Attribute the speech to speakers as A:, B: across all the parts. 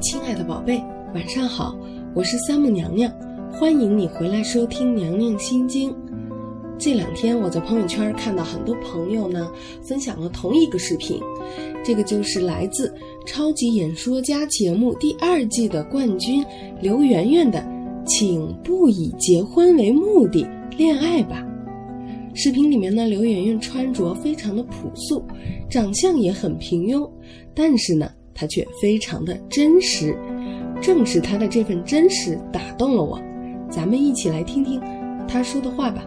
A: 亲爱的宝贝，晚上好，我是三木娘娘，欢迎你回来收听娘娘心经。这两天我在朋友圈看到很多朋友呢分享了同一个视频，这个就是来自《超级演说家》节目第二季的冠军刘媛媛的“请不以结婚为目的恋爱吧”。视频里面呢，刘媛媛穿着非常的朴素，长相也很平庸，但是呢，他却非常的真实。正是他的这份真实打动了我，咱们一起来听听他说的话吧。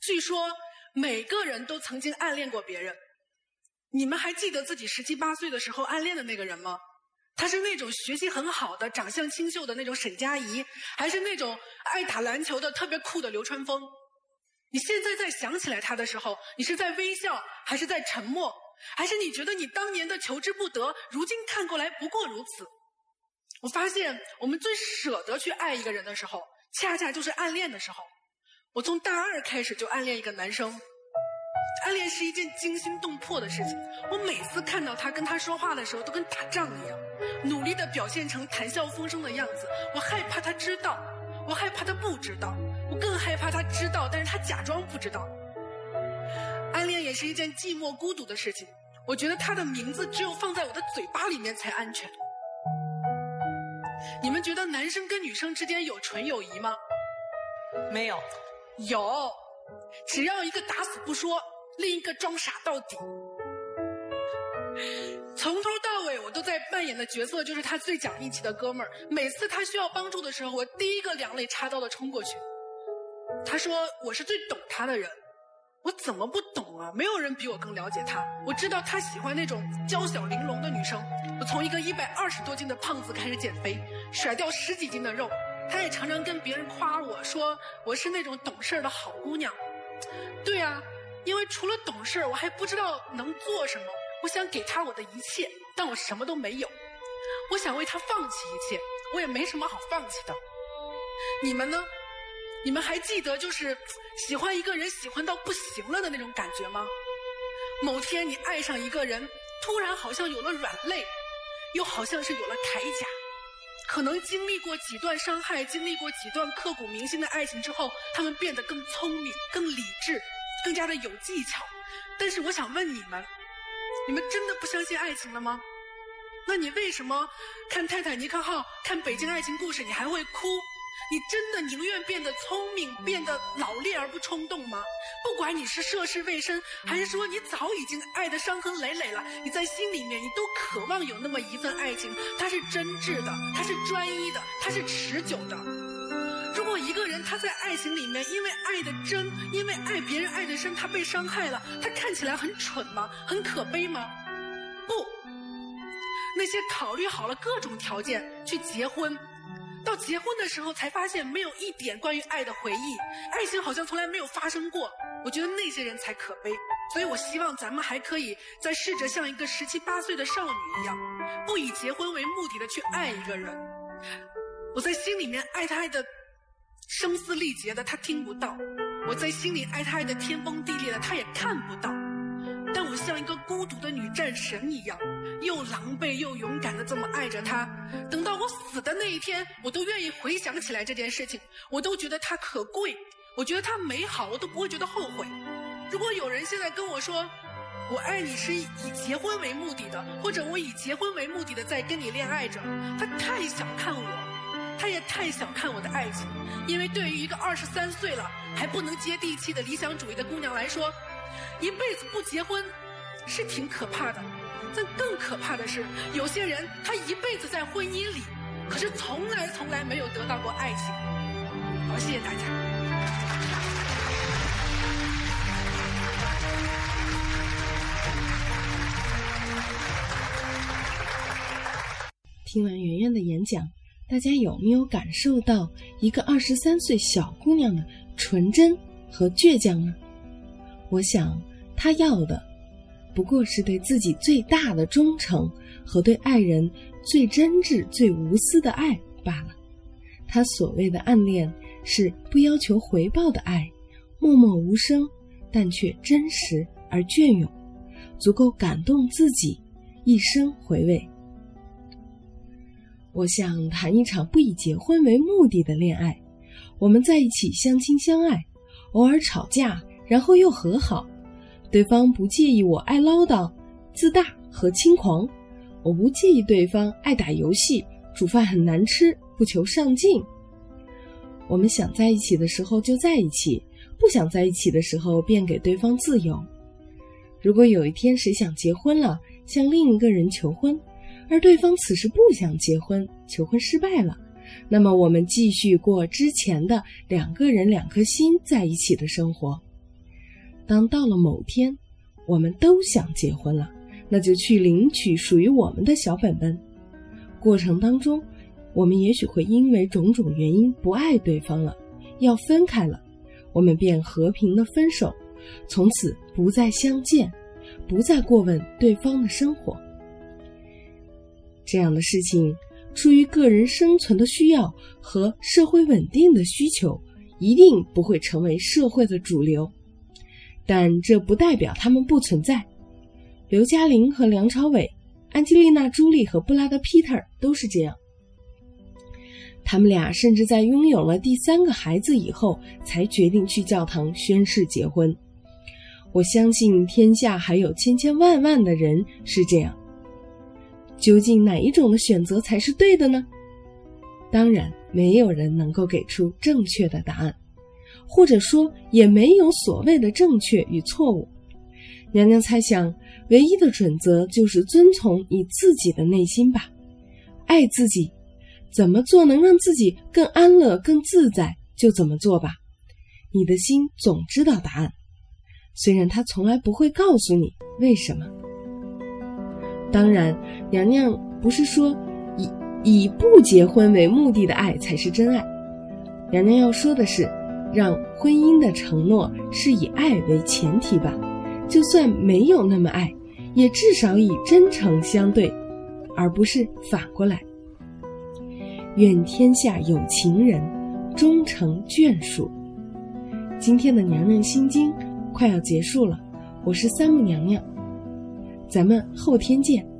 B: 据说每个人都曾经暗恋过别人，你们还记得自己十七八岁的时候暗恋的那个人吗？她是那种学习很好的、长相清秀的那种沈佳宜，还是那种爱打篮球的特别酷的流川枫？你现在再想起来他的时候，你是在微笑，还是在沉默，还是你觉得你当年的求之不得，如今看过来不过如此？我发现，我们最舍得去爱一个人的时候，恰恰就是暗恋的时候。我从大二开始就暗恋一个男生。暗恋是一件惊心动魄的事情。我每次看到他跟他说话的时候，都跟打仗一样，努力的表现成谈笑风生的样子。我害怕他知道，我害怕他不知道，我更害怕他知道，但是他假装不知道。暗恋也是一件寂寞孤独的事情。我觉得他的名字只有放在我的嘴巴里面才安全。你们觉得男生跟女生之间有纯友谊吗？
C: 没有，
B: 有，只要一个打死不说。另一个装傻到底，从头扮演的角色就是他最讲义气的哥们儿。每次他需要帮助的时候，我第一个两肋插刀的冲过去。他说我是最懂他的人，我怎么不懂啊？没有人比我更了解他。我知道他喜欢那种娇小玲珑的女生。我从一个一百二十多斤的胖子开始减肥，甩掉十几斤的肉。他也常常跟别人夸我说我是那种懂事的好姑娘。对啊。因为除了懂事，我还不知道能做什么。我想给他我的一切，但我什么都没有。我想为他放弃一切，我也没什么好放弃的。你们呢？你们还记得就是喜欢一个人喜欢到不行了的那种感觉吗？某天你爱上一个人，突然好像有了软肋，又好像是有了铠甲。可能经历过几段伤害，经历过几段刻骨铭心的爱情之后，他们变得更聪明、更理智。更加的有技巧，但是我想问你们：你们真的不相信爱情了吗？那你为什么看《泰坦尼克号》、看《北京爱情故事》你还会哭？你真的宁愿变得聪明、变得老练而不冲动吗？不管你是涉世未深，还是说你早已经爱得伤痕累累了，你在心里面你都渴望有那么一份爱情，它是真挚的，它是专一的，它是持久的。如果一个人他在爱情里面，因为爱的真，因为爱别人爱的深，他被伤害了，他看起来很蠢吗？很可悲吗？不，那些考虑好了各种条件去结婚，到结婚的时候才发现没有一点关于爱的回忆，爱情好像从来没有发生过。我觉得那些人才可悲。所以我希望咱们还可以再试着像一个十七八岁的少女一样，不以结婚为目的的去爱一个人。我在心里面爱他爱的。声嘶力竭的他听不到，我在心里爱他爱的天崩地裂的他也看不到，但我像一个孤独的女战神一样，又狼狈又勇敢的这么爱着他。等到我死的那一天，我都愿意回想起来这件事情，我都觉得它可贵，我觉得它美好，我都不会觉得后悔。如果有人现在跟我说，我爱你是以结婚为目的的，或者我以结婚为目的的在跟你恋爱着，他太小看我。他也太小看我的爱情，因为对于一个二十三岁了还不能接地气的理想主义的姑娘来说，一辈子不结婚是挺可怕的。但更可怕的是，有些人他一辈子在婚姻里，可是从来从来没有得到过爱情。好，谢谢大家。
A: 听完圆圆的演讲。大家有没有感受到一个二十三岁小姑娘的纯真和倔强呢？我想，她要的不过是对自己最大的忠诚和对爱人最真挚、最无私的爱罢了。她所谓的暗恋，是不要求回报的爱，默默无声，但却真实而隽永。足够感动自己，一生回味。我想谈一场不以结婚为目的的恋爱。我们在一起相亲相爱，偶尔吵架，然后又和好。对方不介意我爱唠叨、自大和轻狂，我不介意对方爱打游戏、煮饭很难吃、不求上进。我们想在一起的时候就在一起，不想在一起的时候便给对方自由。如果有一天谁想结婚了，向另一个人求婚，而对方此时不想结婚，求婚失败了。那么我们继续过之前的两个人两颗心在一起的生活。当到了某天，我们都想结婚了，那就去领取属于我们的小本本。过程当中，我们也许会因为种种原因不爱对方了，要分开了，我们便和平的分手，从此不再相见，不再过问对方的生活。这样的事情。出于个人生存的需要和社会稳定的需求，一定不会成为社会的主流，但这不代表他们不存在。刘嘉玲和梁朝伟、安吉丽娜·朱莉和布拉德·皮特都是这样。他们俩甚至在拥有了第三个孩子以后，才决定去教堂宣誓结婚。我相信天下还有千千万万的人是这样。究竟哪一种的选择才是对的呢？当然，没有人能够给出正确的答案，或者说，也没有所谓的正确与错误。娘娘猜想，唯一的准则就是遵从你自己的内心吧，爱自己，怎么做能让自己更安乐、更自在，就怎么做吧。你的心总知道答案，虽然他从来不会告诉你为什么。当然，娘娘不是说以以不结婚为目的的爱才是真爱。娘娘要说的是，让婚姻的承诺是以爱为前提吧。就算没有那么爱，也至少以真诚相对，而不是反过来。愿天下有情人终成眷属。今天的娘娘心经快要结束了，我是三木娘娘。咱们后天见。